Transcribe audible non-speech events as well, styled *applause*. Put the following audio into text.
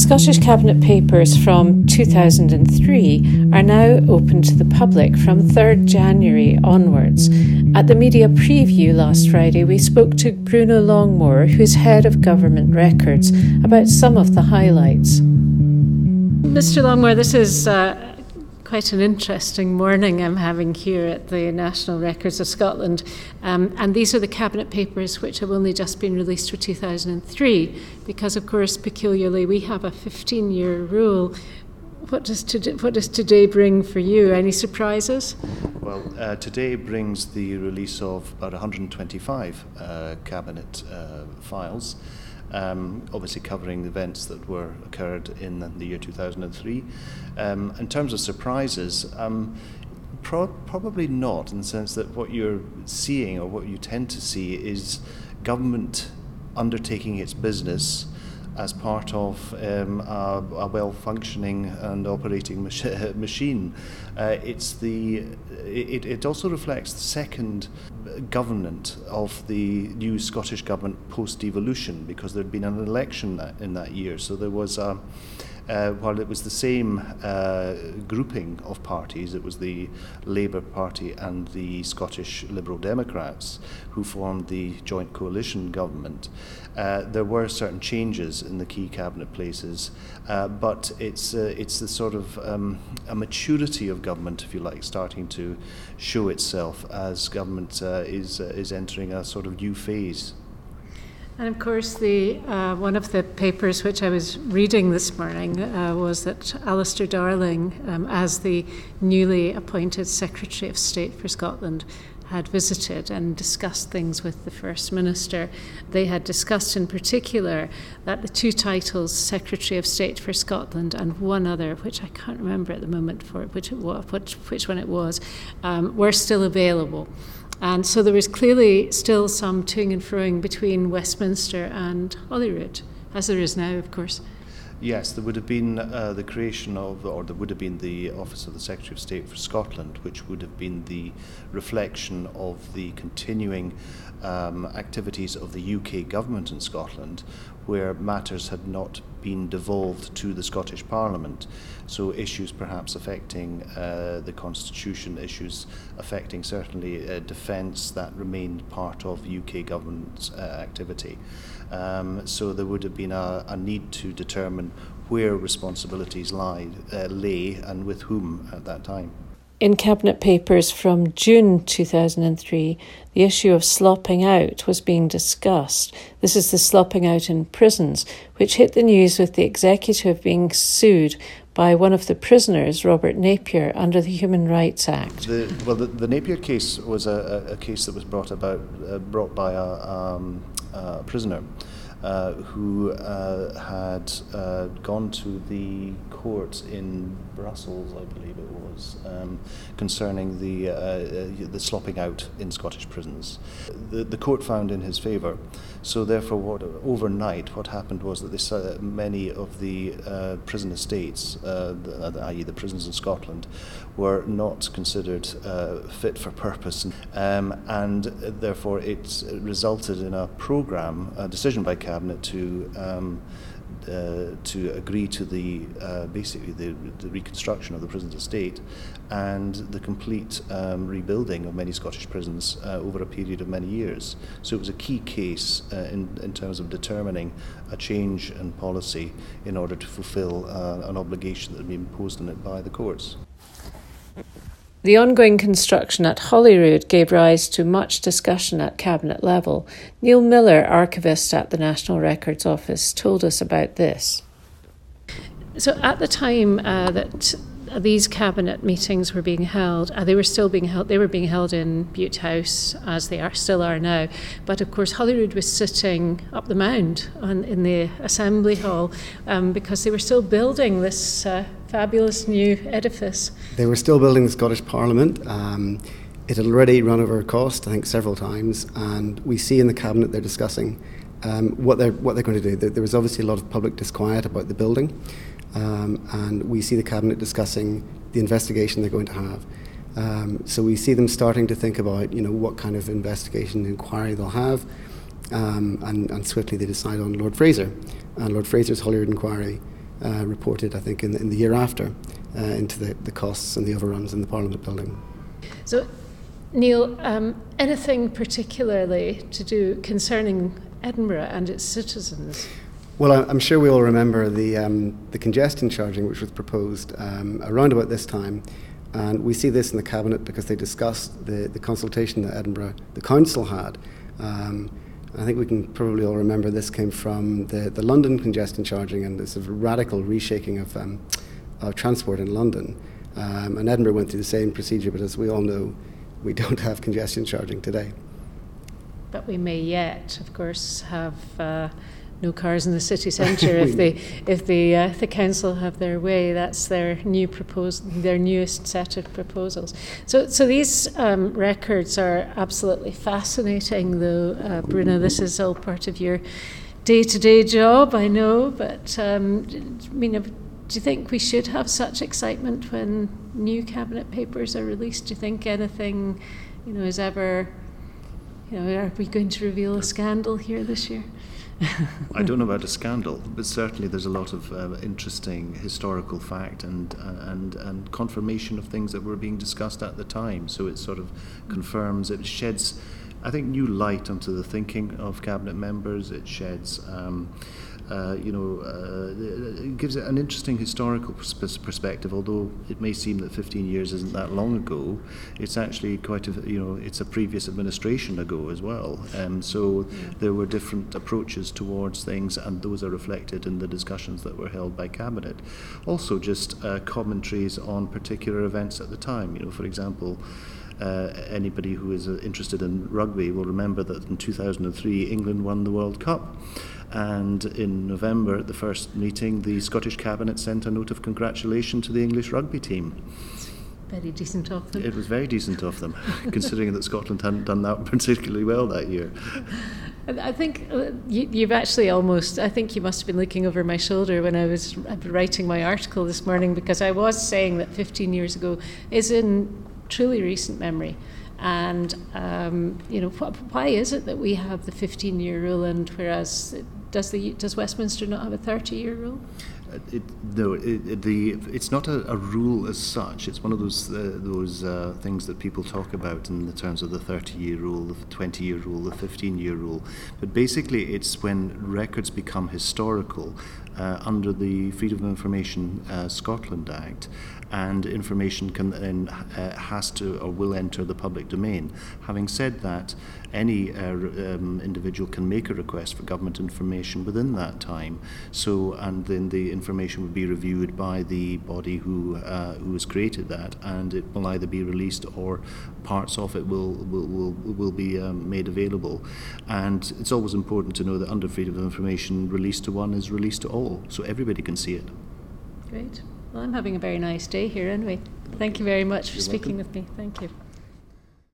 Scottish Cabinet papers from 2003 are now open to the public from 3rd January onwards. At the media preview last Friday, we spoke to Bruno Longmore, who's head of government records, about some of the highlights. Mr. Longmore, this is uh, quite an interesting morning I'm having here at the National Records of Scotland. Um, and these are the Cabinet papers which have only just been released for 2003, because, of course, peculiarly, we have a 15 year rule. What does, today, what does today bring for you? Any surprises? Well, uh, today brings the release of about 125 uh, Cabinet uh, files um, obviously covering the events that were occurred in the year 2003. Um, in terms of surprises, um, pro- probably not in the sense that what you're seeing or what you tend to see is government undertaking its business as part of um, a, a well-functioning and operating mach- *laughs* machine. Uh, it's the it, it also reflects the second government of the new Scottish government post-devolution because there had been an election that, in that year. So there was a uh, while it was the same uh, grouping of parties, it was the Labour Party and the Scottish Liberal Democrats who formed the joint coalition government. Uh, there were certain changes in the key cabinet places, uh, but it's uh, it's the sort of um, a maturity of government, if you like, starting to show itself as government is is entering a sort of new phase. And of course, the uh, one of the papers which I was reading this morning uh, was that Alistair Darling, um, as the newly appointed Secretary of State for Scotland, had visited and discussed things with the First Minister. They had discussed in particular that the two titles, Secretary of State for Scotland and one other, which I can't remember at the moment for which, it was, which, which one it was, um, were still available. And so there was clearly still some toing and froing between Westminster and Holyrood, as there is now, of course. Yes, there would have been uh, the creation of, or there would have been the Office of the Secretary of State for Scotland, which would have been the reflection of the continuing um, activities of the UK government in Scotland, where matters had not been devolved to the Scottish Parliament. So issues perhaps affecting uh, the Constitution, issues affecting certainly uh, defence that remained part of UK government uh, activity. Um, so there would have been a, a need to determine where responsibilities lie, uh, lay and with whom at that time. In Cabinet papers from June 2003, the issue of slopping out was being discussed. This is the slopping out in prisons, which hit the news with the executive being sued by one of the prisoners, Robert Napier, under the Human Rights Act. The, well, the, the, Napier case was a, a, case that was brought about, uh, brought by a, um, a prisoner uh, who uh, had uh, gone to the court in Brussels, I believe it was, um, concerning the, uh, the slopping out in Scottish prisons. The, the court found in his favour. So therefore, what, overnight, what happened was that this, many of the prison estates, uh, i.e. the prisons in Scotland, were not considered fit for purpose. Um, and therefore, it resulted in a programme, a decision by Cabinet to um, uh, to agree to the uh, basically the, the reconstruction of the prison estate and the complete um, rebuilding of many Scottish prisons uh, over a period of many years. So it was a key case uh, in, in terms of determining a change in policy in order to fulfil uh, an obligation that had been imposed on it by the courts. The ongoing construction at Holyrood gave rise to much discussion at Cabinet level. Neil Miller, archivist at the National Records Office, told us about this. So, at the time uh, that these cabinet meetings were being held. Uh, they were still being held. They were being held in Bute House, as they are still are now. But of course, Holyrood was sitting up the mound on, in the Assembly Hall um, because they were still building this uh, fabulous new edifice. They were still building the Scottish Parliament. Um, it had already run over cost, I think, several times, and we see in the cabinet they're discussing um, what they're what they're going to do. There was obviously a lot of public disquiet about the building. Um, and we see the Cabinet discussing the investigation they're going to have. Um, so we see them starting to think about, you know, what kind of investigation inquiry they'll have, um, and, and, swiftly they decide on Lord Fraser. And Lord Fraser's Holyrood inquiry uh, reported, I think, in, in the year after uh, into the, the costs and the overruns in the Parliament building. So, Neil, um, anything particularly to do concerning Edinburgh and its citizens? Well, I'm sure we all remember the, um, the congestion charging which was proposed um, around about this time. And we see this in the Cabinet because they discussed the, the consultation that Edinburgh, the Council had. Um, I think we can probably all remember this came from the, the London congestion charging and this radical reshaking of, um, of transport in London. Um, and Edinburgh went through the same procedure, but as we all know, we *laughs* don't have congestion charging today. But we may yet, of course, have. Uh, no cars in the city *laughs* centre if the if the uh, the council have their way. That's their new propos- their newest set of proposals. So so these um, records are absolutely fascinating, though, uh, Bruno. This is all part of your day-to-day job, I know. But um, I mean, do you think we should have such excitement when new cabinet papers are released? Do you think anything, you know, is ever you know, are we going to reveal a scandal here this year? *laughs* I don't know about a scandal, but certainly there's a lot of uh, interesting historical fact and, uh, and, and confirmation of things that were being discussed at the time. So it sort of confirms, it sheds, I think, new light onto the thinking of cabinet members. It sheds. Um, uh, you know, uh, it gives it an interesting historical perspective. Although it may seem that 15 years isn't that long ago, it's actually quite a you know it's a previous administration ago as well. Um, so there were different approaches towards things, and those are reflected in the discussions that were held by cabinet. Also, just uh, commentaries on particular events at the time. You know, for example. Uh, anybody who is uh, interested in rugby will remember that in 2003 England won the World Cup. And in November, at the first meeting, the Scottish Cabinet sent a note of congratulation to the English rugby team. Very decent of them. It was very decent of them, *laughs* considering that Scotland hadn't done that *laughs* particularly well that year. I think uh, you, have actually almost, I think you must have been looking over my shoulder when I was writing my article this morning because I was saying that 15 years ago is in truly recent memory. And, um, you know, wh- why is it that we have the 15 year rule and whereas does the does Westminster not have a 30 year rule? Uh, it, no, it, the it's not a, a, rule as such. It's one of those uh, those uh, things that people talk about in the terms of the 30-year rule, the 20-year rule, the 15-year rule. But basically, it's when records become historical under the Freedom of Information uh, Scotland Act, and information can then uh, has to or will enter the public domain. Having said that, any uh, um, individual can make a request for government information within that time. So, and then the information would be reviewed by the body who uh, who has created that, and it will either be released or parts of it will will will, will be um, made available. And it's always important to know that under freedom of information, release to one is released to all, so everybody can see it. Great. Well, I'm having a very nice day here anyway. Thank you very much for You're speaking welcome. with me. Thank you.